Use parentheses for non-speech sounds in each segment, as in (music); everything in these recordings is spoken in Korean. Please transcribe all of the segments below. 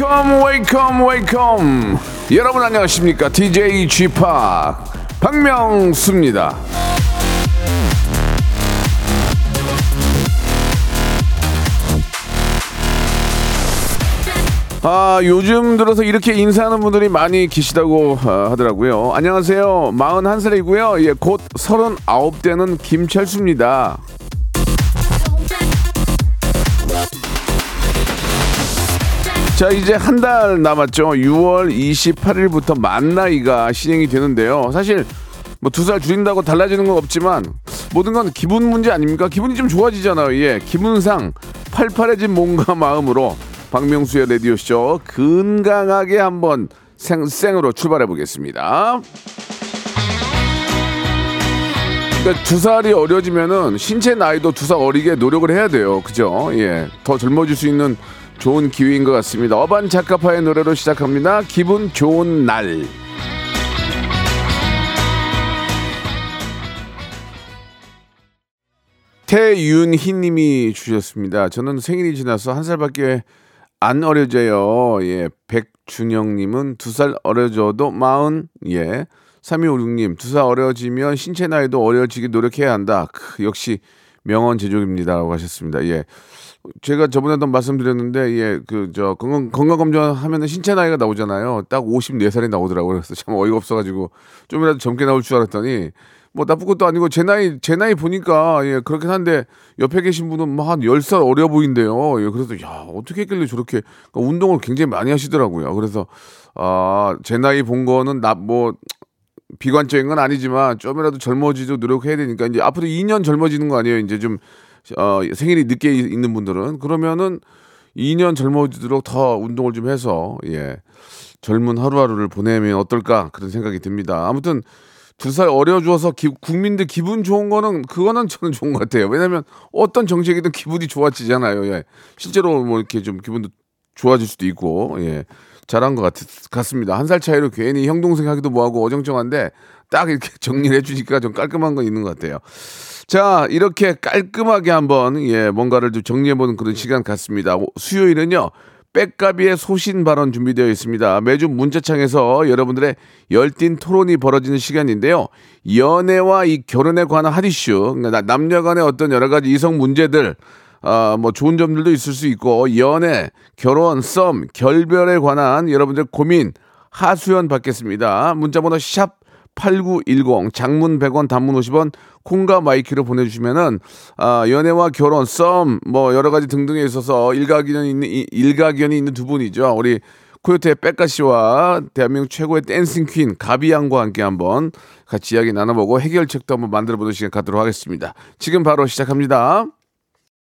Wake up wake up wake up. 여러분 안녕하십니까? DJ GP 박명수입니다. 아 요즘 들어서 이렇게 인사하는 분들이 많이 계시다고 어, 하더라고요. 안녕하세요. 41살이고요. 예, 곧 39되는 김철수입니다 자 이제 한 달 남았죠. 6월 28일부터 만 나이가 시행이 되는데요. 사실 뭐 두 살 줄인다고 달라지는 건 없지만 모든 건 기분 문제 아닙니까? 기분이 좀 좋아지잖아요. 예, 기분상 팔팔해진 몸과 (laughs) 마음으로 박명수의 라디오 쇼 건강하게 한번 생, 생으로 출발해 보겠습니다. 그러니까 두 살이 어려지면은 신체 나이도 두 살 어리게 노력을 해야 돼요. 그죠? 예. 더 젊어질 수 있는 좋은 기회인 것 같습니다. 어반 작가파의 노래로 시작합니다. 기분 좋은 날. 태윤희 님이 주셨습니다. 저는 생일이 지나서 한 살밖에 안 어려져요. 예. 백준영 님은 두 살 어려져도 마흔. 예. 3256 님, 두 살 어려지면 신체 나이도 어려지게 노력해야 한다. 크, 역시 명언 제조입니다. 라고 하셨습니다. 예. 제가 저번에도 말씀드렸는데, 예, 그, 저, 건강, 건강 검진 하면은 신체 나이가 나오잖아요. 딱 54살이 나오더라고요. 그래서 참 어이가 없어가지고 좀이라도 젊게 나올 줄 알았더니, 뭐 나쁜 것도 아니고 제 나이, 제 나이 보니까, 예, 그렇긴 한데, 옆에 계신 분은 뭐한 10살 어려 보인대요. 예, 그래서, 야, 어떻게 했길래 저렇게, 그러니까 운동을 굉장히 많이 하시더라고요. 그래서, 아, 제 나이 본 거는 나, 뭐, 비관적인 건 아니지만 좀이라도 젊어지도록 노력해야 되니까 이제 앞으로 2년 젊어지는 거 아니에요. 이제 좀 어, 생일이 늦게 있는 분들은 그러면은 2년 젊어지도록 더 운동을 좀 해서 예 젊은 하루하루를 보내면 어떨까 그런 생각이 듭니다. 아무튼 두 살 어려져서 기- 국민들 기분 좋은 거는 그거는 저는 좋은 것 같아요. 왜냐하면 어떤 정책이든 기분이 좋아지잖아요. 예. 실제로 뭐 이렇게 좀 기분도 좋아질 수도 있고 예 잘한 것 같, 같습니다. 한 살 차이로 괜히 형 동생 하기도 뭐하고 어정쩡한데 딱 이렇게 (laughs) 정리를 해주니까 좀 깔끔한 건 있는 것 같아요. 자 이렇게 깔끔하게 한번 예 뭔가를 좀 정리해보는 그런 시간 같습니다. 수요일은요. 백가비의 소신 발언 준비되어 있습니다. 매주 문자창에서 여러분들의 열띤 토론이 벌어지는 시간인데요. 연애와 이 결혼에 관한 핫이슈, 그러니까 남녀 간의 어떤 여러 가지 이성 문제들, 아, 뭐 좋은 점들도 있을 수 있고 연애, 결혼, 썸, 결별에 관한 여러분들 고민 사연 받겠습니다. 문자번호 샵 8910 장문 100원 단문 50원 콩과 my K로 보내주시면은 아, 연애와 결혼 썸 뭐 여러 가지 등등에 있어서 일가견이 있는 이- 일가견이 있는 두 분이죠 우리 코요태 빽가 씨와 대한민국 최고의 dancing queen 가비 양과 함께 한번 같이 이야기 나눠보고 해결책도 한번 만들어보는 시간 갖도록 하겠습니다 지금 바로 시작합니다.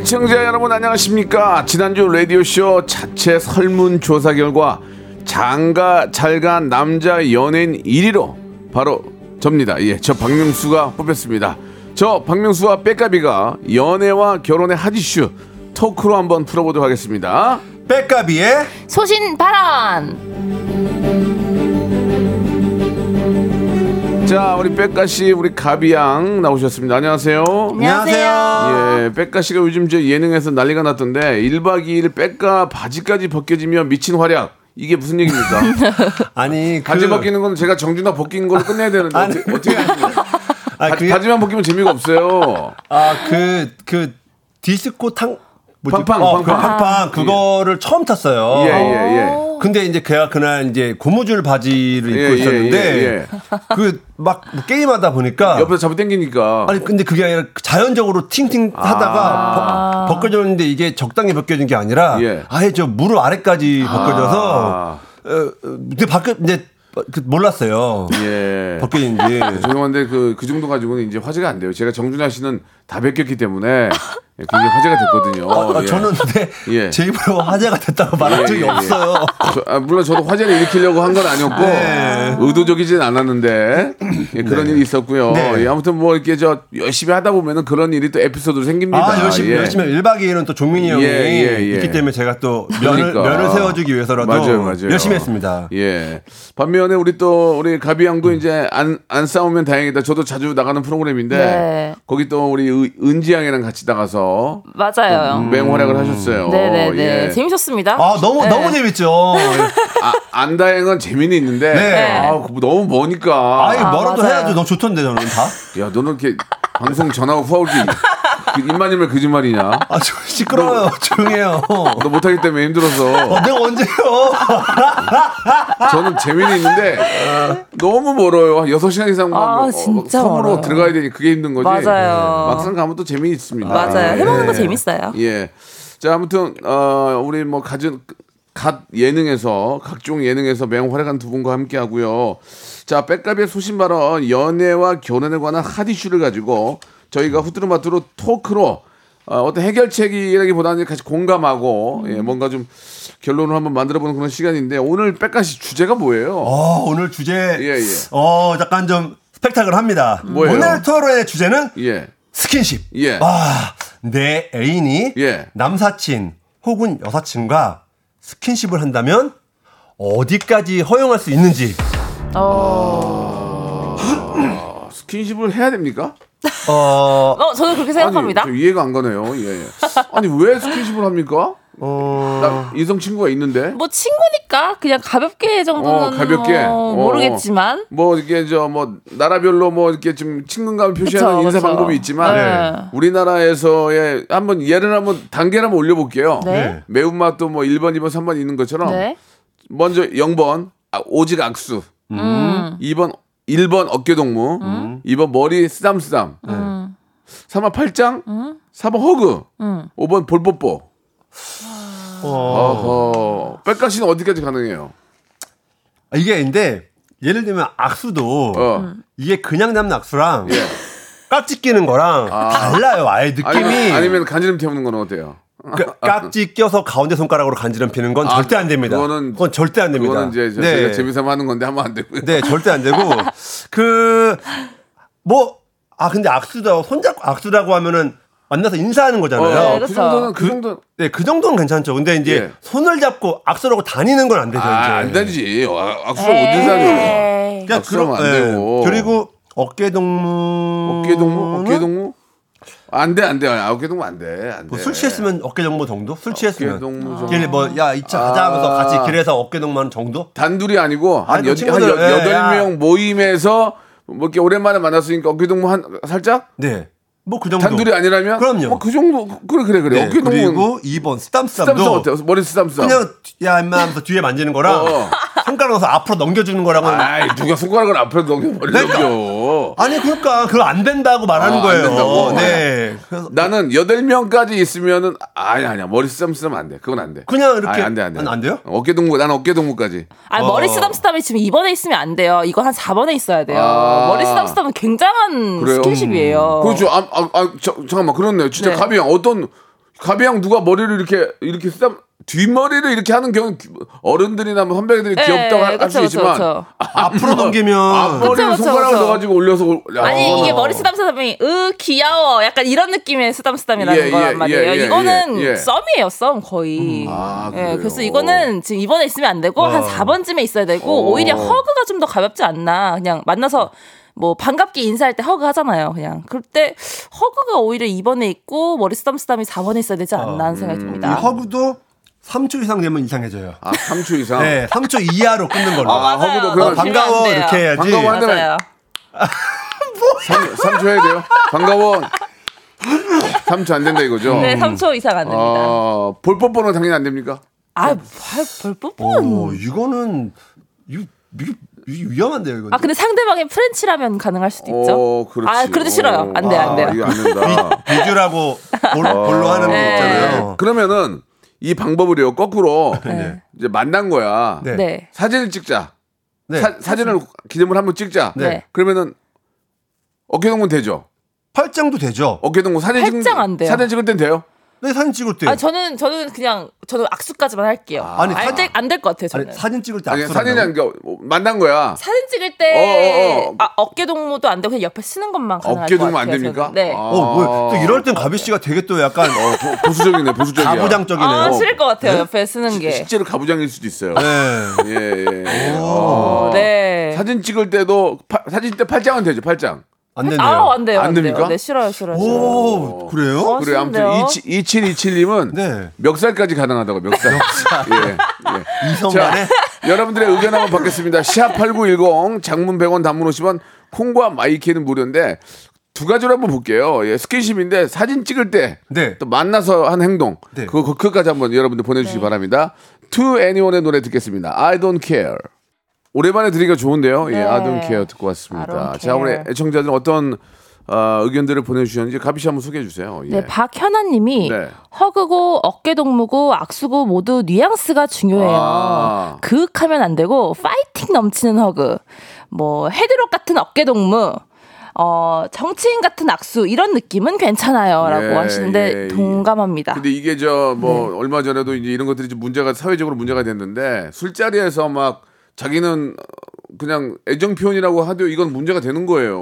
애청자 여러분 안녕하십니까? 지난주 라디오쇼 자체 설문조사 결과 장가 잘 간 남자 연예인 1위로 바로 접니다. 예, 저 박명수가 뽑혔습니다. 저 박명수와 백가비가 연애와 결혼의 핫이슈 토크로 한번 풀어보도록 하겠습니다. 백가비의 소신 발언. 자 우리 백가씨 우리 가비양 나오셨습니다 안녕하세요 안녕하세요. 예, 백가 씨가 요즘 저 예능에서 난리가 났던데 1박 2일 백가 바지까지 벗겨지며 미친 활약. 이게 무슨 얘기입니까? (laughs) 아니 그 바지 벗기는 건 제가 정준하 벗긴 걸로 끝내야 되는데 아니. 어떻게, 하시는 거예요? (laughs) 아, 바, 그게- 바지만 벗기면 재미가 없어요. 아 그 그 디스코 탕 뭐지? 팡팡, 어, 그 팡팡. 팡팡 그거를 처음 탔어요. 예, 예, 예. 근데 이제 걔가 그날 이제 고무줄 바지를 입고 예, 예, 있었는데 예, (laughs) 그막 게임하다 보니까 옆에서 잡아 당기니까. 아니 근데 그게 아니라 자연적으로 팅팅 하다가 벗- 벗겨졌는데 이게 적당히 벗겨진 게 아니라 예. 아예 저 무릎 아래까지 벗겨져서 어, 어, 근데 밖에 이제 그 몰랐어요. 예. 벗겨진지. (laughs) 죄송한데 그, 그 정도 가지고는 이제 화제가 안 돼요. 제가 정준하 씨는 다 베꼈기 때문에 굉장히 화제가 됐거든요. 아, 예. 저는 근데 예. 제 입으로 화제가 됐다고 말한 예, 적이 예, 예. 없어요. 저- 아, 물론 저도 화제를 일으키려고 한 건 아니었고 네. 의도적이진 않았는데 예, 그런 일이 있었고요. 네. 예, 아무튼 뭐 이렇게 저 열심히 하다 보면은 그런 일이 또 에피소드로 생깁니다. 아, 열심히, 예. 열심히 1박 2일은 또 종민이 형이 예, 예, 예. 있기 때문에 제가 또 면을, 그러니까. 면을 세워주기 위해서라도 맞아요, 맞아요. 열심히 했습니다. 예. 반면에 우리 또 우리 가비 양도 이제 안, 안 싸우면 다행이다. 저도 자주 나가는 프로그램인데 네. 거기 또 우리 의- 은지 양이랑 같이 나가서 맞아요. 맹활약을 하셨어요. 네네네. 예. 재밌었습니다. 아, 너무, 네. 너무 재밌죠. 아, 안다행은 재미는 있는데 네. 아, 너무 머니까. 아이, 뭐라도 맞아요. 해야죠. 너무 좋던데, 저는 다. 야, 너는 이렇게 방송 전화하고 후하게 그 입만 열면 거짓말이냐? 아, 저 시끄러워요. 조용해요. 너 못하기 때문에 힘들어서. 어, 내가 언제요? (laughs) 저는 재미는 있는데 너무 멀어요. 한 6시간 이상 막 아, 어, 진짜 섬으로 멀어요. 들어가야 되니 그게 힘든 거지. 맞아요. 막상 가면 또 재미 있습니다. 맞아요. 예. 해먹는 거 재밌어요. 예. 자, 아무튼 어, 우리 뭐 가진 갓 예능에서 각종 예능에서 맹활약한 두 분과 함께 하고요. 자, 백갑의 소신 발언 연애와 결혼에 관한 핫 이슈를 가지고 저희가 후뚜루마뚜루 토크로 어, 어떤 해결책이라기보다는 같이 공감하고 예, 뭔가 좀 결론을 한번 만들어보는 그런 시간인데 오늘 백가씨 주제가 뭐예요? 어, 오늘 주제. 예, 예. 어, 약간 좀 스펙타클 합니다. 뭐예요? 오늘 토론의 주제는 예. 스킨십. 예. 아, 내 애인이 예. 남사친 혹은 여사친과 스킨십을 한다면 어디까지 허용할 수 있는지. 어, 아, 스킨십을 해야 됩니까? 어, 어, 저는 그렇게 생각합니다. 아니, 저 이해가 안 가네요. 예, 예. 아니 왜 스킨십을 합니까? 어, 나 이성 친구가 있는데 뭐 친구니까 그냥 가볍게 정도는 어, 가볍게. 뭐 어. 모르겠지만 뭐 이렇게 저 뭐 나라별로 뭐 이렇게 좀 친근감을 표시하는 그쵸, 인사 그쵸. 방법이 있지만 네. 우리나라에서의 한번 예를 한번 단계를 한번 올려볼게요. 네. 매운맛도 뭐 1번, 2번, 3번 있는 것처럼 네. 먼저 0번 아, 오직 악수, 음. 2번 1번 어깨 동무, 2번 머리 쓰담쓰담, 음. 3번 팔짱, 4번 허그, 음. 5번 볼뽀뽀. 어, 어허. 백가시는 어디까지 가능해요? 이게 근데 예를 들면 악수도 어. 이게 그냥 잡는 악수랑 예. 깍지 끼는 거랑 달라요. 아예 느낌이. 아니면, 아니면 간지럼 태우는 건 어때요? 그 깍지 껴서 가운데 손가락으로 간지럼 피는 건 아, 절대 안 됩니다. 그거는- 그건 절대 안 됩니다. 그거는 이제 저- 네. 제가 재미삼아 하는 건데 하면 안 되고요. 네, 절대 안 되고 (laughs) 그 뭐 아 근데 악수도 손잡고 악수라고 하면은 만나서 인사하는 거잖아요. 네, 그 그쵸. 정도는 그 정도 네, 그 정도는 괜찮죠. 근데 이제 예. 손을 잡고 악수라고 다니는 건 안 되죠, 아, 이제. 안 되지. 아, 악수를 어디? 에이. 그냥 악수하면 안 예. 되고. 그리고 어깨 동무 어깨 동무? 어깨 동무? 안 돼, 안 돼. 아, 어깨 동무 안 돼. 안 돼. 뭐술 취했으면 어깨 동무 정도? 술 취했으면 어깨 동무 정도. 길 뭐야 2차 가자 하면서 아. 같이 길에서 어깨 동무 하는 정도? 단둘이 아니고 한 아니, 그 여, 친구들, 한 여, 예, 여덟 야. 명 모임에서 뭐 이렇게 오랜만에 만났으니까 어깨 동무 한 살짝? 네. 뭐 그 정도. 단둘이 아니라면? 그럼요. 뭐 그 정도. 그래, 그래, 그래. 네, 어깨 동무. 그리고 2번 쓰담쓰담 스담스담도 어때요? 머리 쓰담쓰담. 그냥 야 임마 하면서 뒤에 만지는 거랑 어, 어. 손가락 넣어서 앞으로 넘겨주는 거랑은 아이, 누가 손가락을 앞으로 넘겨버리 그러니까. 넘겨. 아니 그러니까 그거 안 된다고 말하는 아, 안 거예요. 된다고? 네. 그래서 나는 여덟 명까지 있으면은 아니 아니야 머리 쓰담쓰담 안 돼. 그건 안 돼. 그냥 이렇게 아니, 안 돼, 안 돼. 안- 안 돼요? 어깨 동무 나는 어깨 동무까지. 아 어. 머리 쓰담쓰담이 지금 2번에 있으면 안 돼요. 이거 한 4번에 있어야 돼요. 아. 머리 쓰담쓰담은 굉장한 그래요? 스킨십이에요. 그렇죠. 아, 아, 아 저, 잠깐만 그렇네요. 진짜 네. 가비 양 어떤 가비 양 누가 머리를 이렇게 이렇게 쓰담 뒷머리를 이렇게 하는 경우 어른들이나 뭐 선배들이 네, 귀엽다고 할 그쵸, 수 있지만 그쵸, 앞으로 넘기면 앞머리를 손가락을. 넣어가지고 올려서 올- 야, 아니 그거는- 이게 머리 쓰담쓰담이 으 귀여워 약간 이런 느낌의 쓰담쓰담이라는 예, 예, 거란 말이에요. 예, 예, 이거는 예, 예. 썸이에요 썸 거의. 아, 예, 그래요? 그래서 이거는 지금 2번에 있으면 안 되고 한 4번쯤에 있어야 되고 어. 오히려 허그가 좀 더 가볍지 않나 그냥 만나서 뭐 반갑게 인사할 때 허그 하잖아요. 그냥 그럴 때 허그가 오히려 2번에 있고 머리 쓰담쓰담이 4번에 있어야 되지 않나 하는 생각이 이 듭니다. 허브도 3초 이상 되면 이상해져요. 아 3초 이상. (laughs) 네, 3초 이하로 끊는 걸로. 아, 맞아요. 허브도 너무 반가워. 이렇게 해야지. 반가워 한 대만 맞아요. (laughs) 3, 초 해야 돼요. 반가워. 3초 안 된다 이거죠? 네, 3초 이상 안 됩니다. 어, 볼뽀뽀는 당연히 안 됩니까? 아, 별 뽀뽀는. 오, 이거는 이거, 이거, 위험한데요, 이거. 아, 근데 상대방이 프렌치라면 가능할 수도 있죠. 어, 그렇지. 아, 그래도 싫어요. 안 돼요, 안 돼요. 아, 이거 안 된다. 비주라고 볼, 볼로 하는 분 네. 있잖아요. 그러면은 이 방법을요 거꾸로 네. 이제 만난 거야. 네. 네. 사진을 찍자. 네. 사, 진을 기념을 한번 찍자. 네. 그러면은 어깨 동무 되죠. 팔짱도 되죠. 어깨 동무 사진 찍는 팔짱 안 돼요. 사진 찍을 땐 돼요? 네, 사진 찍을 때. 아, 저는, 저는 그냥, 저는 악수까지만 할게요. 아니, 안 사진- 될, 안될 것 같아요, 저는. 아니, 사진 찍을 때 아니 악수를 사진이? 아니라 뭐 만난 거야. 사진 찍을 때 어, 어, 어. 아, 어깨 동무도 안 되고 그냥 옆에 쓰는 것만 가능할 어깨 것 동무. 안 됩니까? 저는. 네. 아. 어, 뭐, 또 이럴 땐 가비 씨가 되게 또 약간 어, 보- 보수적이네, 보수적이야. 가부장적이네요. 아, 싫을 것 같아요. 옆에 쓰는 게. 실제로 가부장일 수도 있어요. 네. 예, 예. 어, 네. 사진 찍을 때도 파- 사진 때 팔짱은 되죠, 팔짱. 안 된대요. 아, 안 돼요. 안안 돼요. 됩니까? 네, 싫어요, 싫어요, 싫어요. 오, 그래요? 어, 그래 아무튼 싫은데요? 2727님은 네. 멱살까지 가능하다고 멱살. 예. 예. 이성만에? 자, 여러분들의 의견 한번 받겠습니다. 샵8910 장문 100원 단문 50원 콩과 my K는 무료인데 두 가지로 한번 볼게요. 예, 스킨십인데 사진 찍을 때또 네. 만나서 한 행동 네. 그거 그거까지 한번 여러분들 보내주시기 네. 바랍니다. To Anyone의 노래 듣겠습니다. I don't care. 오랜만에 들으니까 좋은데요. 예, 네. I don't care 듣고 왔습니다. 자, 우리. 애청자들 어떤 어, 의견들을 보내주셨는지 가비 씨 한번 소개해 주세요. 예. 네, 박현아님이 네. hug고 어깨 동무고 악수고 모두 뉘앙스가 중요해요. 아. 그윽하면 안 되고 파이팅 넘치는 hug, 뭐 헤드록 같은 어깨 동무. 어, 정치인 같은 악수 이런 느낌은 괜찮아요.라고 예, 하시는데 예, 동감합니다. 근데 이게 저뭐 네. 얼마 전에도 이제 이런 것들이 좀 문제가 사회적으로 문제가 됐는데 술자리에서 막 자기는 그냥 애정 표현이라고 하도 이건 문제가 되는 거예요.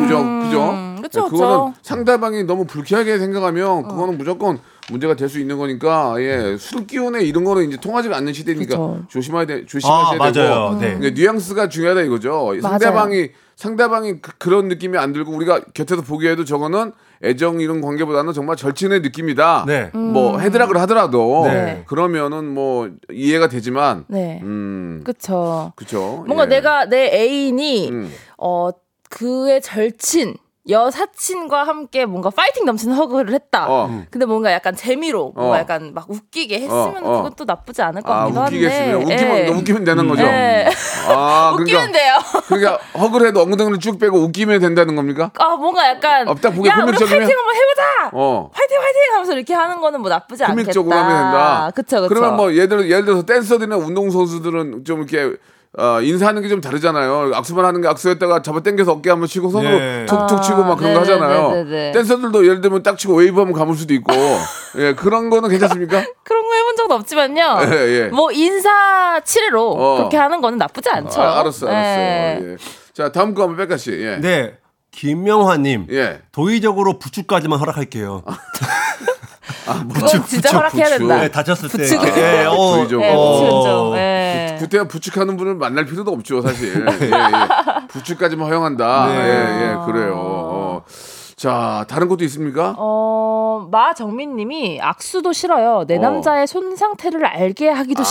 그죠? 그죠? 음, 그쵸, 네, 그거는 그쵸. 어. 상대방이 너무 불쾌하게 생각하면 그거는 무조건 문제가 될 수 있는 거니까 예, 술 기운에 이런 거는 이제 통하지가 않는 시대니까 그쵸. 조심해야 돼 조심하셔야 아, 되고 맞아요. 네. 그러니까 뉘앙스가 중요하다 이거죠. 상대방이 상대방이 그, 런 느낌이 안 들고 우리가 곁에서 보기에도 저거는 애정 이런 관계보다는 정말 절친의 느낌이다. 네. 뭐 헤드락을 하더라도 네. 그러면은 뭐 이해가 되지만 네. 음 그쵸. 그쵸 뭔가 예. 내가 내 애인이 음. 어 그의 절친 여사친과 함께 뭔가 파이팅 넘치는 허그를 했다. 어. 근데 뭔가 약간 재미로 뭔가 어. 약간 막 웃기게 했으면 어, 어. 그건 또 나쁘지 않을 것 아 같기도 한데. 웃기겠으면 웃기면 예. 웃기면 되는 거죠. 예. 아 (laughs) 웃기면 그러니까 돼요. 그러니까 hug를 해도 엉덩이를 쭉 빼고 웃기면 된다는 겁니까? 아 뭔가 약간 어, 딱 보기 야 우리 코믹적이면? 파이팅 한번 해보자. 어. 파이팅 파이팅 하면서 이렇게 하는 거는 뭐 나쁘지 않겠다. 코믹적으로 하면 된다. 그쵸 그쵸. 그러면 뭐 예를 들어 예를 들어서 댄서들이나 운동 선수들은 좀 이렇게 어, 인사하는 게 좀 다르잖아요. 악수만 하는 게 악수했다가 잡아 당겨서 어깨 한번 치고 손으로 네. 툭툭 치고 막 그런 거 아, 하잖아요. 네네네네. 댄서들도 예를 들면 딱 치고 웨이브 한번 감을 수도 있고. (laughs) 예, 그런 거는 괜찮습니까? (laughs) 그런 거 해본 적도 없지만요. 예, 예. 뭐 인사 치레로 어. 그렇게 하는 거는 나쁘지 않죠. 아, 알았어, 알았어. 예. 예. 자, 다음 거 한번 백가 씨. 예. 네. 김명화님. 예. 도의적으로 부축까지만 허락할게요. (laughs) 그건 진짜 허락해야 부추. 된다. 네, 다쳤을 때. 부축은. 예, 어. 예, 어. 부축은 좀. 예. 구태여 부축하는 분을 만날 필요도 없죠, 사실. (laughs) 예, 예. 부축까지만 허용한다. 네. 예, 예, 그래요. 어. 자, 다른 것도 있습니까? 어, 마정민 님이 악수도 싫어요. 내 어. 남자의 손 상태를 알게 하기도 아,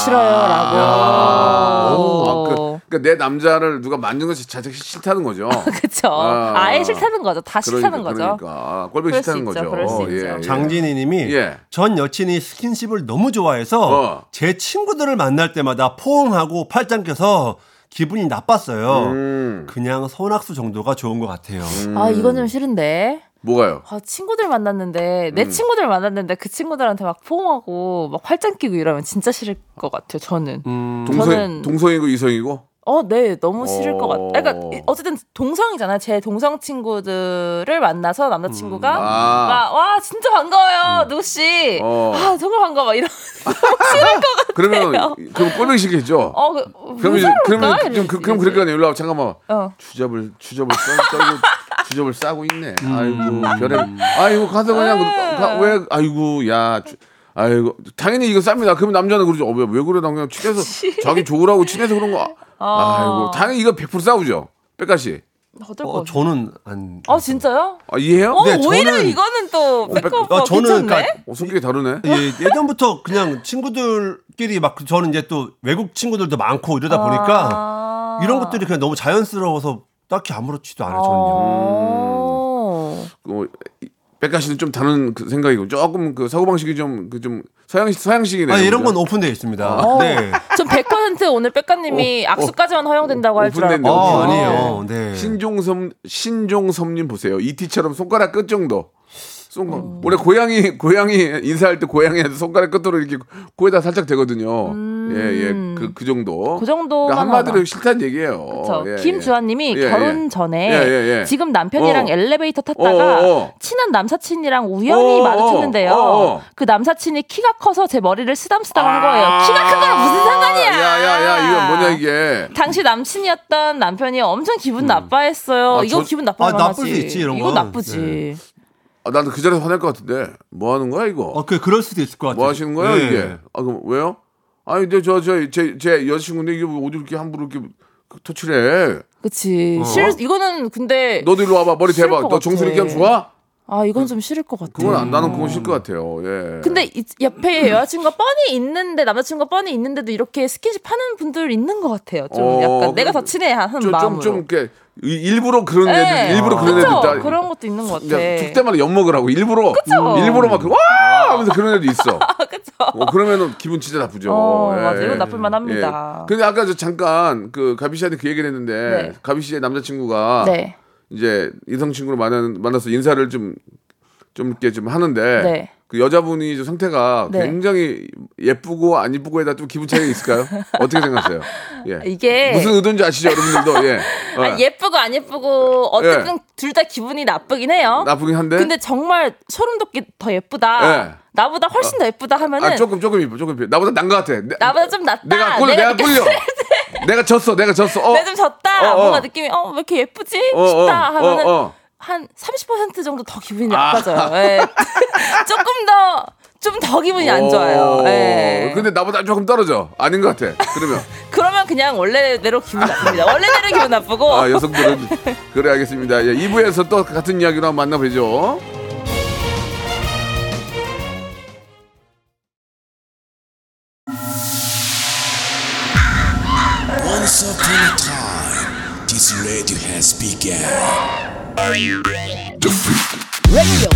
싫어요라고. 그, 그러니까 내 남자를 누가 만든 것이 자체 싫다는 거죠. (laughs) 그쵸. 아. 아, 예 싫다는 거죠. 다 싫다는 그러니까, 거죠. 그러니까 꼴보기 싫다는 있죠, 거죠. 그럴 수 예, 있죠. 예. 장진희 님이 예. 전 여친이 스킨십을 너무 좋아해서 어. 제 친구들을 만날 때마다 포옹하고 팔짱 껴서 기분이 나빴어요. 음. 그냥 손악수 정도가 좋은 것 같아요. 아, 이건 좀 싫은데. 뭐가요? 아, 친구들 만났는데, 내 음. 친구들 만났는데 그 친구들한테 막 포옹하고 막 활짝 끼고 이러면 진짜 싫을 것 같아요, 저는. 음, 동성, 저는- 동성이고 이성이고? 어, 네, 너무 싫을 어. 것 같아요. 그러니까 이- 어쨌든 동성이잖아요. 제 동성 친구들을 만나서 남자친구가 아. 막, 와 진짜 반가워요, 누구 씨. 어. 아 정말 반가워, 막 이런 (laughs) 싫을 것 같아요. 그러면, 그럼 꼴보기 싫겠죠? 어, 그, 그럼 왜 이제? 그러면, 좀, 그, 그럼 이러지. 그럴 거 아니에요. 일로 와, 잠깐만. 어. 주접을, 주접을 써, 고 주접을 싸고 있네. 아이고, 별에, 아이고, 가서 그냥, 가, 왜, 아이고, 야, 주- 아이고, 당연히 이거 쌉니다. 그러면 남자는 그러죠. 어, 왜, 왜 그래? 나 그냥 친해서, (laughs) 자기 좋으라고 친해서 그런 거. 아이고, 당연히 이거 100% 싸우죠. 백가씨. 어떨 것 어, 같아요? 저는 안. 아 진짜요? 아, 이해해요? 어 네, 오히려 저는- 이거는 또 백- 백업 아, 저는 괜찮네. 그러니까 어, 성격이 다르네. 예, 예전부터 그냥 친구들끼리 막 저는 이제 또 외국 친구들도 많고 이러다 보니까 아. 이런 것들이 그냥 너무 자연스러워서 딱히 아무렇지도 않아요, 저는요. 어. 어, 이- 백가 씨는 좀 다른 그 생각이고 조금 그 사고 방식이 좀 그 좀 서양식 서양식이네요. 아, 이런? 건 오픈되어 있습니다. 어, 네. 전 100% 오늘 백가님이 어, 어. 악수까지만 허용된다고 할줄 오픈된다, 알고. 아. 아니에요. 네. 신종섬 신종섬님 보세요. 이티처럼 손가락 끝 정도. 손 어. 원래 고양이 고양이 인사할 때 고양이한테 손가락 끝으로 이렇게 코에다 살짝 대거든요. 예예 그 그 정도. 그 정도만 그러니까 한마디로. 싫다는 얘기예요. 그렇죠. 예, 예. 김주환님이 예, 결혼 예. 전에 예, 예, 예. 지금 남편이랑 어. 엘리베이터 탔다가 어, 어, 어. 친한 남사친이랑 우연히 어, 어, 마주쳤는데요. 어, 어. 그 남사친이 키가 커서 제 머리를 쓰담쓰담한 거예요. 키가 큰 거랑 무슨 상관이야? 아, 야야야 이거 뭐냐 이게. 당시 남친이었던 남편이 엄청 기분 나빠했어요. 아, 이거 저- 기분 나쁠 아, 나쁠. 수 있지, 이런 이거 건. 나쁘지. 아, 나는 그 자리에서 화낼 것 같은데 뭐 하는 거야 이거? 어, 그, 그럴 수도 있을 것 같아요. 뭐 하시는 거예요 네. 이게? 아 그럼 왜요? 아니 근데 저저제 제 여자친구인데 이게 뭐 어디 이렇게 함부로 이렇게 토치래? 그치. 싫, 이거는 근데 너도 일로 와봐 머리 대봐. 것너 정수리. 겸 좋아? 아 이건 좀 싫을 것 같아. 그건 안, 나는 그건 싫을 것 같아요. 예. 근데 이- 옆에 여자친구가 뻔히 있는데 남자친구가 뻔히 있는데도 이렇게 스킨십 하는 분들 있는 것 같아요. 좀 어, 약간 내가 더 친해 하는 좀, 마음으로. 좀, 좀, 이렇게, 이- 일부러 그런 네. 애들, 일부러 그런 그쵸? 애들 있다. 그런 것도 있는 것 같아. 그냥 죽 때마다 엿먹으라고, 일부러. 그쵸? 일부러 막, 그, 와! 하면서 그런 애도 있어. (laughs) 그쵸? 어, 그러면은 기분 진짜 나쁘죠. 어, 예, 맞아. 예. 이건 나쁠 만 합니다. 예. 근데 아까 저 잠깐 그 가비 씨한테 그 얘기를 했는데, 네. 가비 씨의 남자친구가 네. 이제 이성 친구를 만나, 만나서 인사를 좀, 좀 이렇게 좀 하는데, 네. 그 여자분이 좀 상태가 네. 굉장히 예쁘고 안 예쁘고에다 좀 기분 차이가 있을까요? 어떻게 생각하세요? 예. 이게 무슨 의도인지 아시죠, 여러분들도? 예. (laughs) 어, 아, 예쁘고 안 예쁘고 어쨌든 둘다 기분이 나쁘긴 해요. 나쁘긴 한데. 근데 정말 소름 돋게 더 예쁘다. 네. 나보다 훨씬 더 예쁘다 하면은 아 조금 조금 이뻐 조금 이뻐 나보다 난 것 같아 내, 나보다 좀 낫다. 내가 꿀려 내가 꿀려 내가 졌어 내가 졌어 어. 내가 좀 졌다. 어, 어. 뭔가 느낌이 어 왜 이렇게 예쁘지 어, 어, 싶다 하면은 어, 어. 한 30% 정도 더 기분이 나빠져요. 예. (laughs) 조금 더 좀더 기분이 안 좋아요. 어, 예. 근데 나보다 조금 떨어져 아닌 것 같아 그러면 (laughs) 그러면 그냥 원래대로 기분 나쁩니다. 원래대로 기분 나쁘고 아 여성들은 그래 알겠습니다 예, 2부에서 또 같은 이야기로 한번 만나보죠 Once upon a time, this radio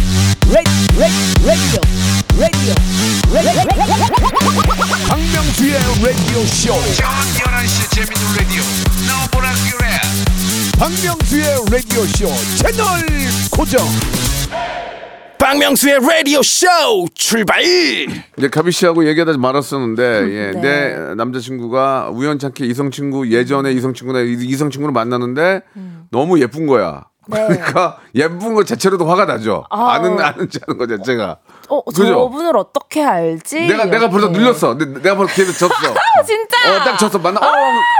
radio, radio, radio, radio, radio. 박명수의 라디오 쇼. 저녁 11시 재밌는 라디오. 너보라 그래. 박명수의 라디오 쇼 채널 고정. 박명수의 라디오 쇼 출발. 이제 가비 씨하고 얘기하다 말았었는데 예, 네. 내 남자친구가 우연찮게 이성 친구 예전에 이성 친구나 이- 이성 친구를 만나는데 너무 예쁜 거야. 음. 네. 그러니까 예쁜 것 자체로도 화가 나죠. 아. 아는지 아는 것 자체가. 어, 그죠? 저분을 어떻게 알지? 내가 내가 벌써. 눌렸어. 내, 내가 벌써 걔를 졌어. (laughs) 아, 진짜. 어, 딱 졌어. 만나. 어,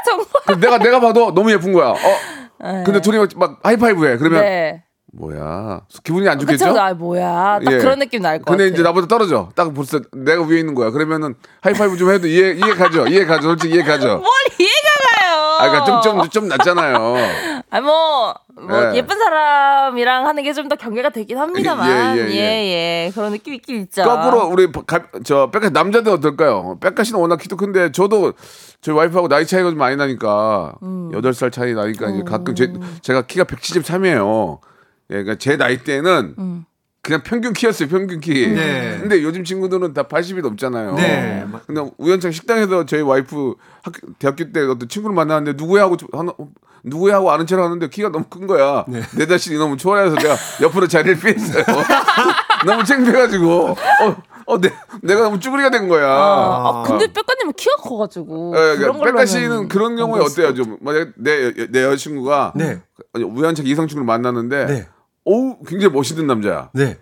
정말. 그 내가 내가 봐도 너무 예쁜 거야. 어. 근데 둘이 막 하이파이브해. 그러면 네. 뭐야? 기분이 안 좋겠죠? 그쵸? 아, 뭐야. 딱 예. 그런 느낌 날 것 같아. 근데 이제 나보다 떨어져. 딱 벌써 내가 위에 있는 거야. 그러면은 하이파이브 좀 해도 이해 이해 가죠. 이해 가죠. 솔직히 이해 가죠. (laughs) 뭘 이해가 가요. 아, 그러니까 좀좀 좀 낫잖아요. (laughs) 아, 뭐, 뭐 예. 예. 쁜 사람이랑 하는 게 좀 더 경계가 되긴 합니다만. (laughs) 예, 예, 예, 예, 예. 그런 느낌 있긴 있죠. 거꾸로 우리 가, 저 백가 남자들 어떨까요? 백가 씨는 워낙 키도 큰데 저도 저희 와이프하고 나이 차이가 좀 많이 나니까 음. 여덟 살 차이 나니까 이제 가끔 제, 제가 키가 173이에요. 예, 그러니까 제 나이 때는 음. 그냥 평균 키였어요, 평균 키. 네. 근데 요즘 친구들은 다 80이 넘잖아요. 네. 근데 우연찮게 식당에서 저희 와이프 학교, 대학교 때 어떤 친구를 만났는데 누구야 하고 누구야 하고 아는 척을 하는데 키가 너무 큰 거야. 내 자신이 너무 초라해서 내가 옆으로 자리를 피했어요. (laughs) 너무 창피해가지고 어, 어 내, 내가 너무 쭈구리가 된 거야. 아, 근데 뼈가님은 키가 커가지고. 예, 그런 그러니까 백가 씨는 그런 경우에 어때요? 좀 만약 내, 내 여자친구가 네. 우연찮게 이성 친구를 만났는데 네. 오 굉장히 멋있는 남자야. 네.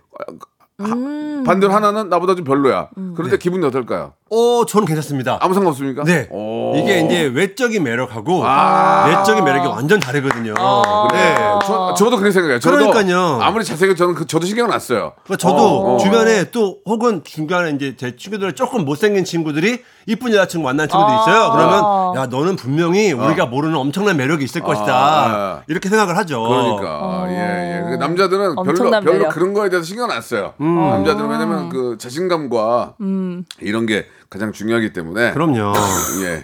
음. 반대로 하나는 나보다 좀 별로야. 그런데 기분이 어떨까요? 어, 저는 괜찮습니다. 아무 상관 없습니까? 네. 오. 이게 이제 외적인 매력하고 아. 내적인 매력이 완전 다르거든요. 네. 네. 저, 저도 그렇게 생각해요. 저도 그러니까요. 아무리 잘생겨 저는 그, 저도 신경 났어요. 그러니까 저도 어. 주변에 또 혹은 중간에 이제 제 친구들 조금 못생긴 친구들이 이쁜 여자친구 만난 친구도 있어요. 그러면 야 너는 분명히 우리가 모르는 엄청난 매력이 있을 것이다. 아. 이렇게 생각을 하죠. 그러니까 예, 예. 그 남자들은 별로 별로 매력. 그런 거에 대해서 신경 안 써요. 음. 남자들은 왜냐면 그 자신감과 음. 이런 게 가장 중요하기 때문에 그럼요. (laughs) 예.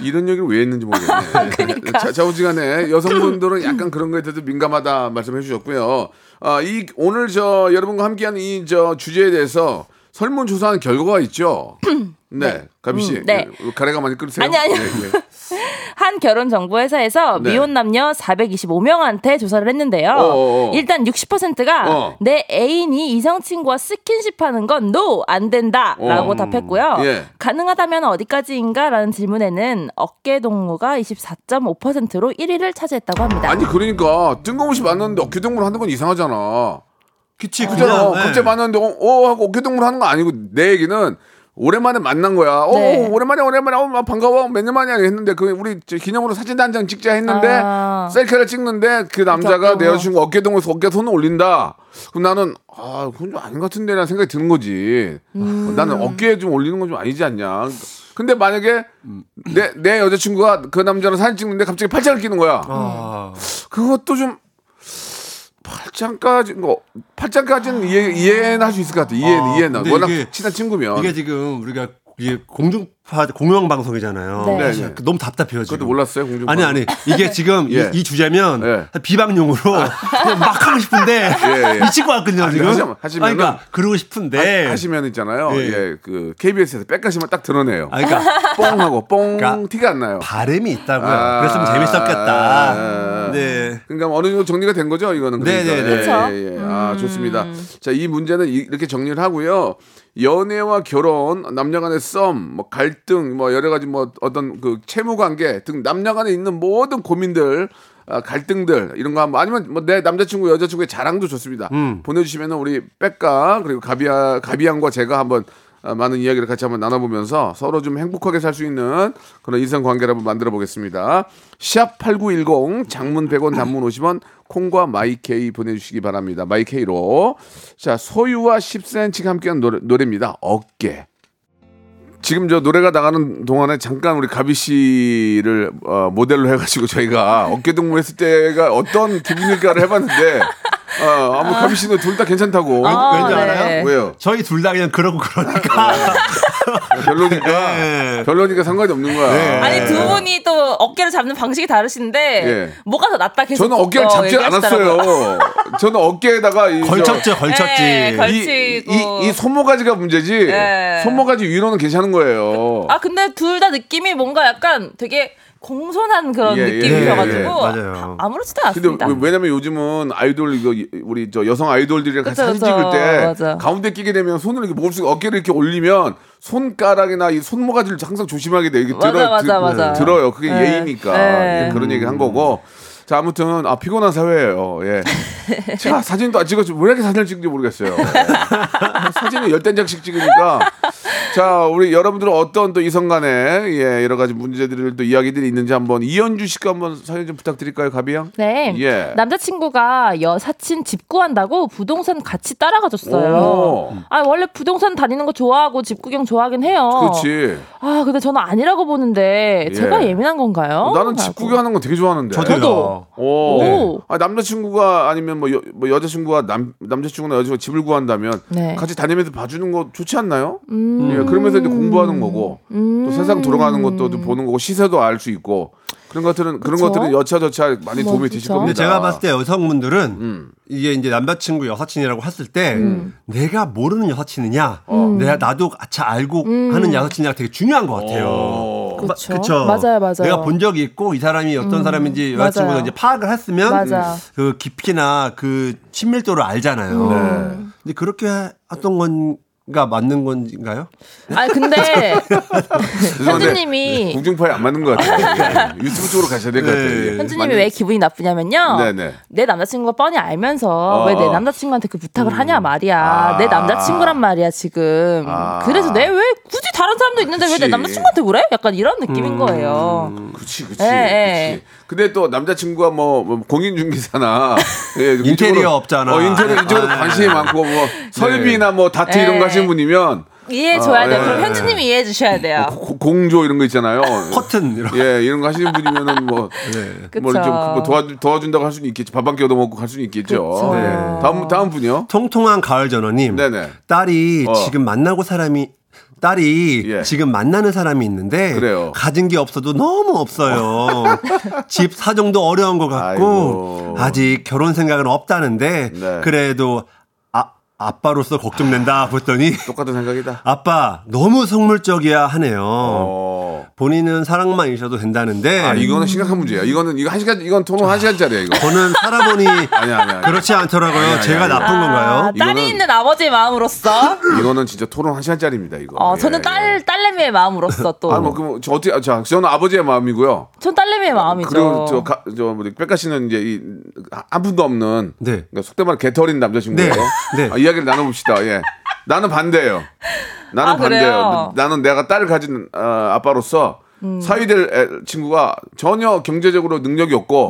이런 얘기를 왜 했는지 모르겠네. 그러니까. 자, 좌우지간에 여성분들은 약간 그런 거에 대해서 민감하다 말씀해 주셨고요. 아, 이 오늘 저 여러분과 함께하는 이저 주제에 대해서 설문조사한 결과가 있죠. (clears throat) 네, 가비 씨. 음, 네. 가래가 많이 끓으세요? 아니, 아니. 예, 예. 한 결혼 정보 회사에서 네. 미혼 남녀 425명한테 조사를 했는데요. 어어어. 일단 60%가 어. 내 애인이 이성 친구와 스킨십하는 건 no 안 된다라고 어. 답했고요. 예. 가능하다면 어디까지인가라는 질문에는 어깨 동무가 24.5%로 1위를 차지했다고 합니다. 아니 그러니까 뜬금없이 만났는데 어깨 동무를 하는 건 이상하잖아. 그치, 그잖아. 그냥. 네. 갑자기 만났는데 어, 어 하고 어깨 동무를 하는 거 아니고 내 얘기는 오랜만에 만난 거야. 어 네. 오랜만에 오랜만에 어막 반가워 몇 년 만이야 했는데 그 우리 저 기념으로 사진 한 장 찍자 했는데 아. 셀카를 찍는데 그 남자가 내. 여자친구 어깨동무에서 어깨 손을 올린다. 그럼 나는 아 그건 좀 아닌 것 같은데라는 생각이 드는 거지. 음. 나는 어깨에 좀 올리는 건 좀 아니지 않냐. 근데 만약에 내, 내 여자친구가 그 남자랑 사진 찍는데 갑자기 팔짱을 끼는 거야. 아, 그것도 좀 팔짱까지 뭐 팔짱까지는 이해 이해는 할 수 있을 것 같아. 이해 아, 이해는 워낙 친한 친구면 이게 지금 우리가 이게 공중파 공영 방송이잖아요. 네. 네, 네. 너무 답답해요 지금. 그것도 몰랐어요 공중파. 아니 아니 이게 지금 (laughs) 예. 이, 이 주제면 예. 비방용으로 그냥 막 하고 싶은데 (laughs) 예, 예. 미칠 것 같거든요 아니, 지금. 하시면- 하시면은- 아니, 그러니까 그러고 싶은데. 하 시면 있잖아요. 예. 예, 그 KBS에서 백가시만 딱 드러내요. 아, 그러니까 (laughs) 뽕하고 뽕 그러니까 티가 안 나요. 바램이 있다고요. 아, 그랬으면 재밌었겠다. 아, 네. 그러니까 어느 정도 정리가 된 거죠, 이거는. 네, 그러니까. 네, 네. 예, 그쵸? 예, 예. 아, 좋습니다. 자, 이 문제는 이- 이렇게 정리를 하고요. 연애와 결혼, 남녀간의 썸, 뭐 갈 등, 뭐 여러 가지 뭐 어떤 그 채무 관계 등 남녀 간에 있는 모든 고민들 아, 갈등들 이런 거 한번 아니면 뭐 내 남자친구 여자친구의 자랑도 좋습니다. 보내주시면은 우리 백가 그리고 가비아 가비양과 제가 한번 아, 많은 이야기를 같이 한번 나눠보면서 서로 좀 행복하게 살 수 있는 그런 인상 관계를 한번 만들어 보겠습니다. 샵8910 장문 100원 단문 50원 콩과 my K 보내주시기 바랍니다. my K로 자 소유와 10cm가 함께한 노래, 노래입니다. 어깨 지금 저 노래가 나가는 동안에 잠깐 우리 가비 씨를 어, 모델로 해가지고 저희가 어깨 동무 했을 때가 어떤 기분일까를 해봤는데 어, 아무 가비 씨는 둘 다 괜찮다고 아, 왠지 네. 알아요? 왜요? 저희 둘 다 그냥 그러고 그러니까. 별로니까 (laughs) 네. 별로니까 상관이 없는 거야. 네. 아니 두 분이 또 어깨를 잡는 방식이 다르신데 예. 뭐가 더 낫다 계속 저는 어깨를 어, 잡지. 않았어요. 저는 어깨에다가 이, (laughs) 저- 걸쳤죠, 걸쳤지. 네, 걸- 이, 걸치고. 이, 이 손모가지가 문제지. 네. 손모가지 위로는 괜찮은 거예요. 아 근데 둘 다 느낌이 뭔가 약간 되게 공손한 그런 예, 예, 느낌이셔가지고 예, 맞아요. 아무렇지도 근데 않습니다. 왜- 왜냐면 요즘은 아이돌 이거 이- 우리 저 여성 아이돌들이랑 같이 그쵸, 사진 그쵸. 찍을 때 맞아. 가운데 끼게 되면 손을 이렇게 몸속 어깨를 이렇게 올리면 손가락이나 이 손모가지를 항상 조심하게 돼. 이게 맞아, 들어 맞아, 맞아. 들어요. 그게 네. 예의니까 네. 예, 그런 얘기 한 거고. 자 아무튼 아 피곤한 사회예요. 예. 자 사진도 안 찍었지 왜 이렇게 사진을 찍는지 모르겠어요. 예. 사진을 열댓 장씩 찍으니까 자 우리 여러분들은 어떤 또 이성 간에 예 여러 가지 문제들을 또 이야기들이 있는지 한번 이현주 씨가 한번 사연 좀 부탁드릴까요, 가비 양? 네. 예. 남자친구가 여사친 집 구한다고 부동산 같이 따라가 줬어요. 오. 아, 원래 부동산 다니는 거 좋아하고 집 구경 좋아하긴 해요. 그렇지. 아, 근데 저는 아니라고 보는데 예. 제가 예민한 건가요? 나는 집. 구경하는 거 되게 좋아하는데. 저도요. 오. 오. 아, 남자친구가 아니면 뭐, 여, 뭐 여자친구가 남 남자친구나 여자친구가 집을 구한다면 네. 같이 다니면서 봐주는 거 좋지 않나요? 음. 예, 그러면서 이제 공부하는 거고 또 세상 돌아가는 것도 또 보는 거고 시세도 알 수 있고 그런 것들은 그런 그쵸? 것들은 여차저차 많이 뭐, 도움이 되실 그쵸? 겁니다. 근데 제가 봤을 때 여성분들은 음. 이게 이제 남자친구 여사친이라고 했을 때 음. 내가 모르는 여사친이냐, 어. 내가 나도 잘 알고 음. 하는 여사친이냐 되게 중요한 것 같아요. 그쵸? 맞아요, 맞아요. 내가 본 적이 있고 이 사람이 어떤 사람인지 여자친구가. 이제 파악을 했으면 맞아. 그 깊이나 그 친밀도를 알잖아요. 네. 근데 그렇게 했던 건 가 맞는 건가요? 아, 근데 (laughs) 현주님이 공중파에 안 맞는 것 같아요. 예. (laughs) 유튜브 쪽으로 가셔야 될 것 같아요. 예. 현주님이 많이- 왜 기분이 나쁘냐면요. 네네. 내 남자친구가 뻔히 알면서 어. 왜내 남자친구한테 그 부탁을 하냐 말이야. 아. 내 남자친구란 말이야 지금. 아. 그래서 내 왜 굳이 다른 사람도 있는데 왜. 내 남자친구한테 그래? 약간 이런 느낌인 거예요. 그치, 그치. 예, 예. 근데 또 남자친구가 뭐, 뭐 공인중개사나 (laughs) 예, 인테리어 이쪽으로- 업자나. 어, 인테리어 이쪽으로 아. 관심이 많고 뭐 설비나 뭐 다트 이런 거 예. 하시는 분이면 이해해줘야 아, 돼요. 예, 그럼 예. 현주님이 이해해 주셔야 돼요. 고- 공조 이런 거 있잖아요. 커튼 이런. 예, 이런 거 하시는 분이면은 뭐, (laughs) 네. 뭐, 그쵸. 좀, 뭐 도와주, 도와준다고 할 수는 있겠죠. 밥 한 끼 얻어먹고 갈 수는 있겠죠. 네. 다음, 다음 분이요. 통통한 가을 전어님. 네네. 딸이 어. 지금 만나고 사람이 딸이 예. 지금 만나는 사람이 있는데 그래요. 가진 게 없어도 너무 없어요. (laughs) 집 사정도 어려운 것 같고 아이고. 아직 결혼 생각은 없다는데 네. 그래도 아 아빠로서 걱정된다 그랬더니 똑같은 생각이다. 아빠 너무 속물적이야 하네요. 어. 본인은 사랑만 있어도 된다는데 아, 이거는 심각한 문제야. 이거는, 이거 한 시간, 이건 토론 한 시간짜리야, 이거. 저는 살아보니 (laughs) 아니야, 아니야. 그렇지 않더라고요. 아니야, 제가 아니야. 나쁜 건가요? 아, 딸이 이거는- 있는 아버지의 마음으로서. (laughs) 이거는 진짜 토론 한 시간짜리입니다, 이거. 어, 예, 저는 예. 딸, 딸내미의 마음으로서 또. 아, 뭐, 그럼, 저 어떻게, 자, 저는 아버지의 마음이고요. 전 딸내미의 마음이죠. 그리고 저, 가, 저, 뭐, 백가 씨는 이제 이, 한 푼도 없는. 네. 그러니까 속된 말로 개털인 남자친구예요. 네, 네. 아, 이야기를 나눠봅시다. 예. 나는 반대예요. 나는 아? 반대예요. 나는 내가 딸을 가진 어, 아빠로서 음. 사위될 애- 친구가 전혀 경제적으로 능력이 없고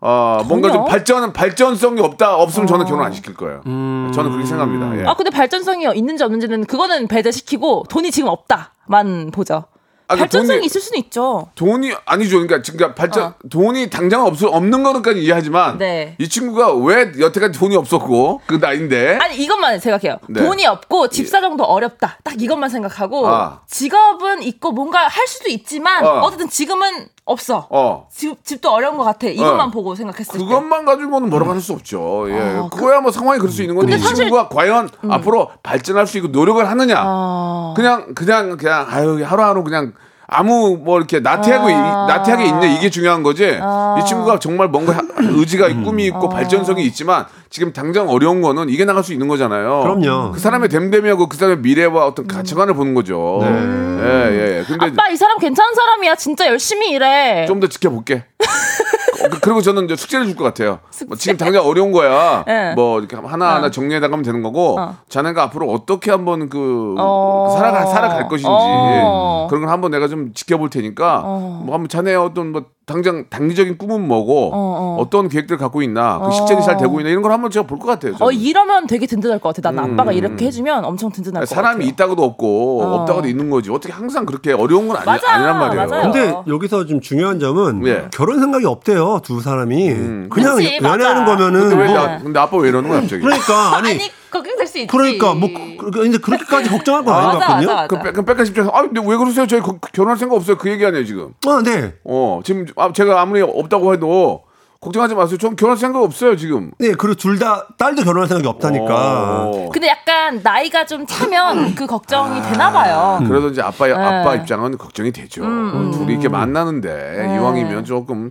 어, 뭔가 좀 음. 전혀? 발전 발전성이 없다 없으면 저는 결혼 안 시킬 거예요. 저는 그렇게 생각합니다. 예. 아, 근데 발전성이 있는지 없는지는 그거는 배제시키고 돈이 지금 없다만 보죠. 아, 그 발전성이 있을 수는 있죠. 돈이 아니죠. 그러니까 지금 발전 어. 돈이 당장 없 없는 거는까지 이해하지만 네. 이 친구가 왜 여태까지 돈이 없었고 그 나이인데 아니 이것만 생각해요. 네. 돈이 없고 집 사정도 어렵다. 딱 이것만 생각하고 아. 직업은 있고 뭔가 할 수도 있지만 어. 어. 쨌든 지금은 없어. 어 집, 집도 어려운 것 같아. 이것만 어. 보고 생각했을 때. 그것만 가지고는 뭐라고 할 수 없죠. 예. 아, 그거야 뭐 상황이 그럴 수 있는 건데 사실- 음. 친구가 과연 앞으로 발전할 수 있고 노력을 하느냐. 아. 그냥 그냥 그냥 아유 하루하루 그냥 아무 뭐 이렇게 나태하고 이- 나태하게 있네 이게 중요한 거지. 아. 이 친구가 정말 뭔가 하- 의지가 있고 꿈이 있고 발전성이 있지만 지금 당장 어려운 거는 이게 나갈 수 있는 거잖아요. 그럼요. 그 사람의 됨됨이하고 그 사람의 미래와 어떤 음. 가치관을 보는 거죠. 예, 예, 예. 근데 아빠 이 사람 괜찮은 사람이야. 진짜 열심히 일해. 좀 더 지켜볼게. (laughs) 어, 그- 그리고 저는 이제 숙제를 줄 것 같아요. 뭐 지금 당장 어려운 거야. 네. 뭐 이렇게 하나 하나 정리해 나가면 되는 거고 어. 자네가 앞으로 어떻게 한번 그 어. 살아가 살아갈 것인지 어. 그런 걸 한번 내가 좀 지켜볼 테니까 뭐 한번 자네의 어떤 뭐 당장 단기적인 꿈은 뭐고 어, 어, 떤 계획들을 갖고 있나 그 실천이 잘 되고 있나 이런 걸 한번 제가 볼 것 같아요. 어 저는. 이러면 되게 든든할 것 같아. 나는 아빠가 이렇게 해주면 엄청 든든할 것 같아. 음. 사람이 있다고도 없고 어. 없다고도 있는 거지 어떻게 항상 그렇게 어려운 건 아니, 맞아, 아니란 말이에요. 맞아요. 근데 여기서 좀 중요한 점은 예. 결혼 생각이 없대요 두 사람이 그냥 그치, 연애하는 맞아. 거면은 근데 왜뭐 나, 근데 아빠 왜 이러는 거야 갑자기? 그러니까 아니, 아니 걱정될 수 있지. 그러니까 뭐 그- 그- 근데 그렇게까지 걱정할 건 아닌 것 맞아, 같거든요. 맞아, 맞아. 그, 그 백가 입장에서 아 근데 왜 그러세요? 저희 그- 결혼할 생각 없어요. 그 얘기 아니에요 지금. 아, 네. 어 지금 아, 제가 아무리 없다고 해도 걱정하지 마세요. 전 결혼할 생각 없어요 지금. 네, 그리고 둘 다 딸도 결혼할 생각이 없다니까. 어. 근데 약간 나이가 좀 차면 그 걱정이 되나 봐요. 그래도 이제 아빠 아빠 네. 입장은 걱정이 되죠. 어, 둘이 이렇게 만나는데 이왕이면 조금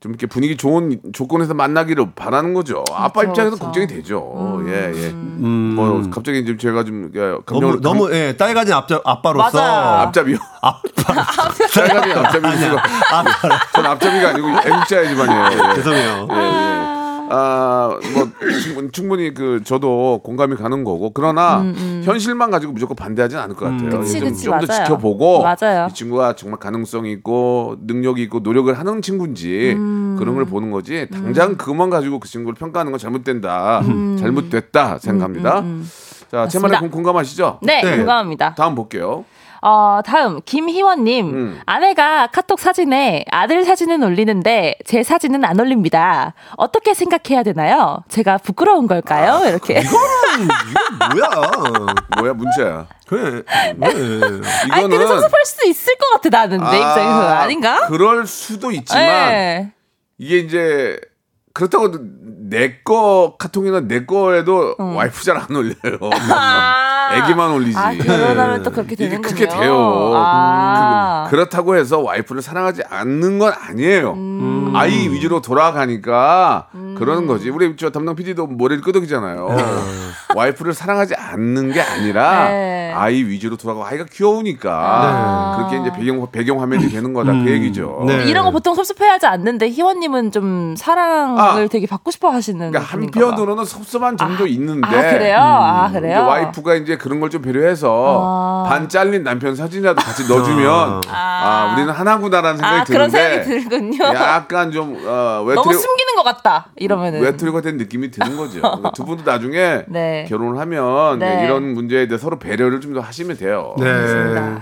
좀 이렇게 분위기 좋은 조건에서 만나기를 바라는 거죠. 아빠 그쵸, 입장에서 그쵸. 걱정이 되죠. 예 예. 뭐 갑자기 이제 제가 좀 예, 너무 감정을 너무 예, 딸 가진 앞자, 아빠로서 맞아. 앞잡이요. 쌀가지 앞잡이 수가. 전 앞잡이가 아니고 애국자의 집안이에요. 예. (laughs) 죄송해요. 예, 예. 아, 뭐 충분히, 충분히 그 저도 공감이 가는 거고 그러나 현실만 가지고 무조건 반대하지는 않을 것 같아요. 음. 그치, 좀, 그치, 좀더 맞아요. 지켜보고 맞아요. 이 친구가 정말 가능성이 있고 능력이 있고 노력을 하는 친구인지 음. 그런 걸 보는 거지 당장 그것만 가지고 그 친구를 평가하는 건 잘못된다, 잘못됐다 생각합니다. 자, 제 말에 음. 맞습니다. 공- 공감하시죠? 네, 네. 공감합니다. 다음 볼게요. 어, 다음 김희원님 음. 아내가 카톡 사진에 아들 사진은 올리는데 제 사진은 안 올립니다. 어떻게 생각해야 되나요? 제가 부끄러운 걸까요? 아, 이렇게. 이거 뭐야? 뭐야 문제야? 그래. 네. 아니 근데 섭섭할 수도 있을 것 같아 나는 내 입장에서 아닌가? 그럴 수도 있지만 네. 이게 이제 그렇다고 내 거 카톡이나 내 거에도 와이프 잘 안 올려요. (laughs) 아. 애기만 올리지. 아, 결혼하면 또 그렇게 이게 되는군요. 그렇게 돼요. 아. 그, 렇다고 해서 와이프를 사랑하지 않는 건 아니에요. 음. 아이 위주로 돌아가니까 그러는 거지. 우리 저 담당 PD도 머리를 끄덕이잖아요. 와이프를 사랑하지 않는 게 아니라 네. 아이 위주로 돌아가고 아이가 귀여우니까 그렇게 이제 배경 배경 화면이 되는 거다 그 얘기죠. 네. 이런 거 보통 섭섭해하지 않는데 희원님은 좀 사랑을 아. 되게 받고 싶어 하시는 그러니까. 한편으로는 섭섭한 점도 있는데 아 그래요? 아 이제 그래요? 와이프가 이제 그런 걸 좀 배려해서 아. 반 잘린 남편 사진이라도 같이 넣어주면 아, 우리는 하나구나라는 생각이 아 그런 드는데 생각이 들군요. 약간 좀 어, 너무 외톨이 숨기는 것 같다. 이러면은 외톨이가 된 느낌이 드는 거죠. 그러니까 (laughs) 두 분도 나중에 네. 결혼을 하면 네. 이런 문제에 대해 서로 배려를 좀 더 하시면 돼요. 네. 음,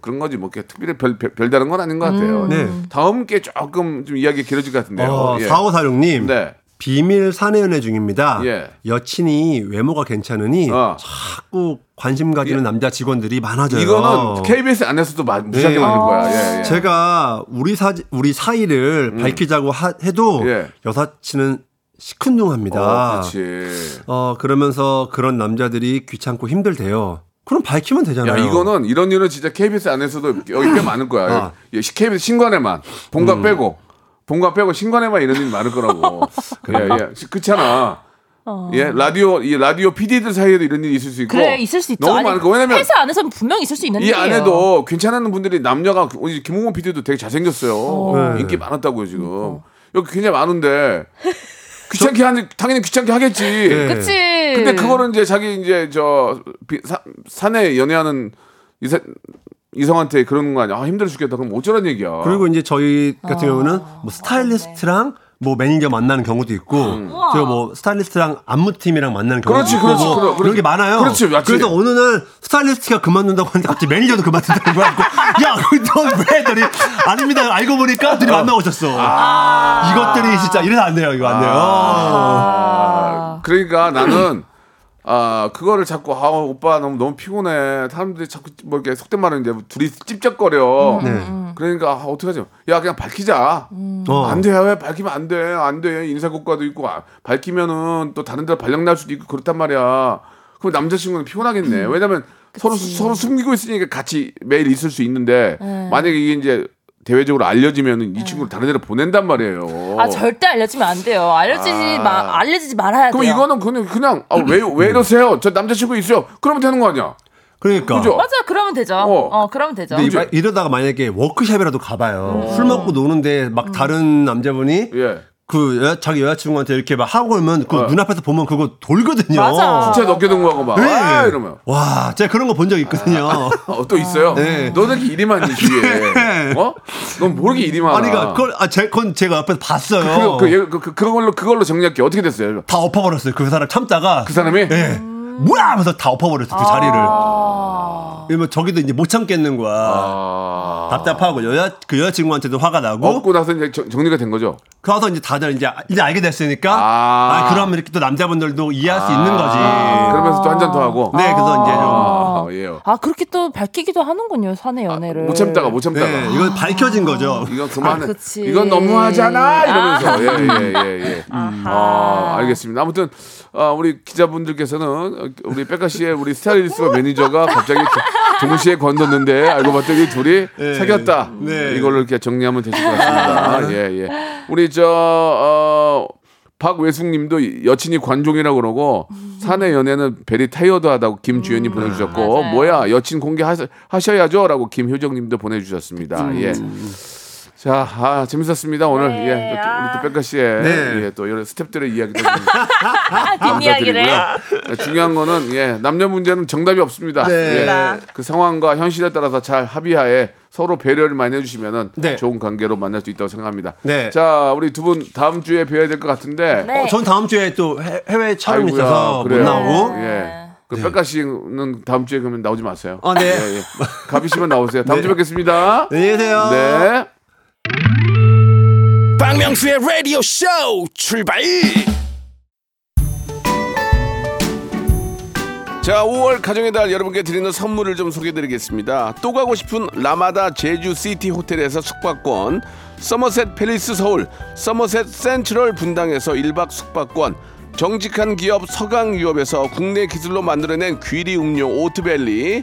그런 거지 뭐 특별히 별, 별, 별 다른 건 아닌 것 같아요. 네. 다음 게 조금 좀 이야기 길어질 것 같은데요. 어, 예. 4546님. 네. 비밀 사내연애 중입니다. 예. 여친이 외모가 괜찮으니 어. 자꾸 관심 가지는 남자 직원들이 많아져요. 이거는 KBS 안에서도 마- 무지하게 네. 많을 거야. 예, 예. 제가 우리 사 우리 사이를 밝히자고 하- 해도 음. 예. 여사친은 시큰둥합니다. 어, 그렇지. 어, 그러면서 그런 남자들이 귀찮고 힘들대요. 그럼 밝히면 되잖아요. 야, 이거는 이런 일은 진짜 KBS 안에서도 여기 꽤 많을 거야. 아. 예, KBS 신관에만 본관 빼고 본관 빼고 신관에만 이런 일이 많을 거라고. (laughs) 예, 예. 그렇잖아. 예, 라디오 이 라디오 PD들 사이에도 이런 일이 있을 수 있고. 그래 있을 수 있죠. 너무 많을 거. 왜냐면 회사 안에서는 분명히 있을 수 있는 이 일이에요. 안에도 괜찮은 분들이 남녀가 우리 김홍원 PD도 되게 잘생겼어요. 네. 인기 많았다고요 지금. 여기 굉장히 많은데 귀찮게 하는 당연히 귀찮게 하겠지. 그치. 근데 그거는 이제 자기 이제 저 비- 사, 사내 연애하는 이사, 이성한테 그러는 거 아니야? 아, 힘들어 죽겠다. 그럼 어쩌란 얘기야. 그리고 이제 저희 같은 아. 경우는 뭐 스타일리스트랑 뭐 매니저 만나는 경우도 있고, 제가 뭐 스타일리스트랑 안무팀이랑 만나는 경우도 그렇지, 있고, 그렇지. 뭐 그래. 그런 게 많아요. 그렇지, 맞지. 그래서 어느 날 스타일리스트가 그만둔다고 하는데 갑자기 매니저도 그만둔다고 하고, 야, 너왜 했더니 아닙니다. 알고 보니까 둘이 만나고 있었어. 이것들이 진짜 이래서 안 돼요. 이거 안 돼요. 아. 그러니까 나는 아 그거를 자꾸 아 오빠 너무 너무 피곤해. 사람들이 자꾸 뭐 이렇게 속된 말은 이제 둘이 찝쩍거려. 그러니까 아, 어떡하지? 야 그냥 밝히자. 어. 안 돼. 왜 밝히면 안 돼. 안 돼. 인사고과도 있고 아, 밝히면은 또 다른 데로 발령 날 수도 있고 그렇단 말이야. 그럼 남자친구는 피곤하겠네. 왜냐면 서로 서로 숨기고 있으니까 같이 매일 있을 수 있는데 만약에 이게 이제 대외적으로 알려지면은 이 친구를 다른 데로 보낸단 말이에요. 아 절대 알려지면 안 돼요. 알려지지 아. 마 알려지지 말아야 돼요. 그럼 이거는 그냥 그냥 아, 왜, 왜 이러세요? 저 남자친구 있어요. 그러면 되는 거 아니야? 그러니까. 그죠? 맞아 그러면 되죠. 어. 어, 그러면 되죠. 근데 이- 이러다가 만약에 워크숍이라도 가봐요. 음. 술 먹고 노는데 막 다른 남자분이 예. 그 여자, 자기 여자친구한테 이렇게 막 하고 오면 그 어. 눈앞에서 보면 그거 돌거든요. 맞아. 진짜 어깨 동무 하고 막 네. 아, 이러면 와, 제가 그런 거 본 적 있거든요. 어, 또 있어요. 네. 너는 이렇게 일이 많니 뒤에? 어? 넌 모르게 일이 많아. 아니, 그러니까 그걸, 아, 제, 그건 제가 옆에서 봤어요. 그, 그, 그, 그, 그걸로 그걸로 정리할게. 어떻게 됐어요? 다 엎어버렸어요. 그 사람 참다가. 그 사람이 예. 뭐야! 하면서 다 엎어버렸어요. 그 자리를. 아. 그러면 저기도 이제 못 참겠는 거야. 아. 답답하고 여자 그 여자친구한테도 화가 나고 얻고 나서 이제 정- 정리가 된 거죠. 그래서 이제 다들 이제 이제 알게 됐으니까 아. 아, 그러면 이렇게 또 남자분들도 이해할 수 있는 거지. 그러면서 또 한 잔 더 하고. 네, 그래서 이제 좀 아, 예. 아 그렇게 또 밝히기도 하는군요 사내 연애를. 못 참다가 못 참다가. 네, 이건 밝혀진 거죠. 이건 그만해. 아, 그치. 이건 너무하잖아 이러면서 예예예 예, 예. 아 알겠습니다. 아무튼 아, 우리 기자분들께서는 어, 우리 빽가 씨의 우리 스타일리스트와 매니저가 갑자기 도- 동시에 관뒀는데 알고 봤더니 둘이 네. 사귀었다. 네. 이걸로 이렇게 정리하면 되실 것 같습니다. 예 예. 우리 저 어, 박외숙님도 여친이 관종이라고 그러고 사내 연애는 very tired 하다고 김주연이 보내주셨고 맞아요. 뭐야 여친 공개하셔야죠라고 김효정님도 보내주셨습니다. 예. 자, 아, 재밌었습니다. 오늘 네, 예, 또, 아. 우리 또 빽가 씨의 네. 예, 또 여러 스탭들의 이야기도 좀 (laughs) 뒷이야기를. 예, 중요한 거는 예, 남녀 문제는 정답이 없습니다. 네. 예, 그 상황과 현실에 따라서 잘 합의하에 서로 배려를 많이 해주시면은 네. 좋은 관계로 만날 수 있다고 생각합니다. 네. 자, 우리 두 분 다음 주에 뵈야 될 것 같은데. 네. 어, 전 다음 주에 또 해, 해외 촬영 아이고야, 있어서 그래요. 못 나오고. 예. 그 백가 씨는 다음 주에 그러면 나오지 마세요. 아, 네. 예, 예. 가비 씨만 나오세요. 다음 네. 주에 뵙겠습니다. 안녕히 계세요. 네. 박명수의 라디오 쇼 출발 자, 5월 가정의 달 여러분께 드리는 선물을 좀 소개드리겠습니다. 또 가고 싶은 라마다 제주 시티 호텔에서 숙박권, 서머셋 팰리스 서울, 서머셋 센트럴 분당에서 1박 숙박권, 정직한 기업 서강유업에서 국내 기술로 만들어낸 귀리 음료 오트밸리,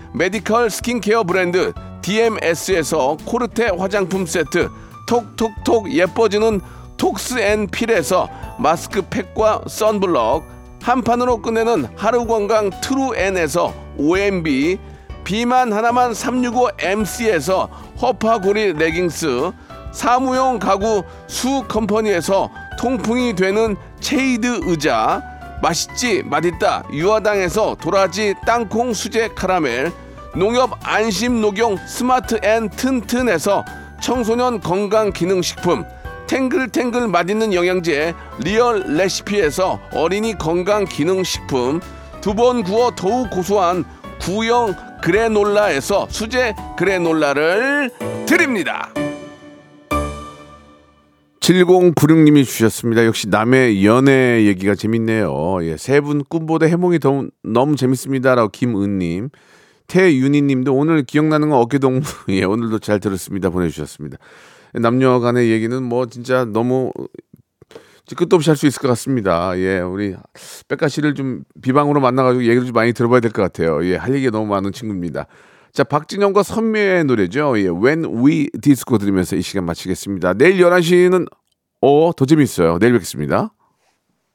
메디컬 스킨케어 브랜드 DMS에서 코르테 화장품 세트 톡톡톡 예뻐지는 톡스앤필에서 마스크팩과 선블럭 한 판으로 끝내는 하루 건강 트루엔에서 OMB 비만 하나만 365MC에서 허파고리 레깅스 사무용 가구 수 컴퍼니에서 통풍이 되는 체이드 의자 맛있지 맛있다 유화당에서 도라지 땅콩 수제 카라멜 농협 안심 녹용 스마트 앤 튼튼에서 청소년 건강 기능 식품 탱글탱글 맛있는 영양제 리얼 레시피에서 어린이 건강 기능 식품 두 번 구워 더욱 고소한 구형 그래놀라에서 수제 그래놀라를 드립니다. 7096님이 주셨습니다. 역시 남의 연애 얘기가 재밌네요. 예, 세 분 꿈보다 해몽이 더, 너무 재밌습니다라고 김은님. 태윤희 님도 오늘 기억나는 건 어깨동무. (laughs) 예, 오늘도 잘 들었습니다. 보내주셨습니다. 남녀 간의 얘기는 뭐 진짜 너무 끝도 없이 할 수 있을 것 같습니다. 예, 우리 백가 씨를 좀 비방으로 만나가지고 얘기를 좀 많이 들어봐야 될 것 같아요. 예, 할 얘기가 너무 많은 친구입니다. 자, 박진영과 선미의 노래죠. 예, When We Disco 들으면서 이 시간 마치겠습니다. 내일 11시는, 어, 더 재밌어요. 내일 뵙겠습니다.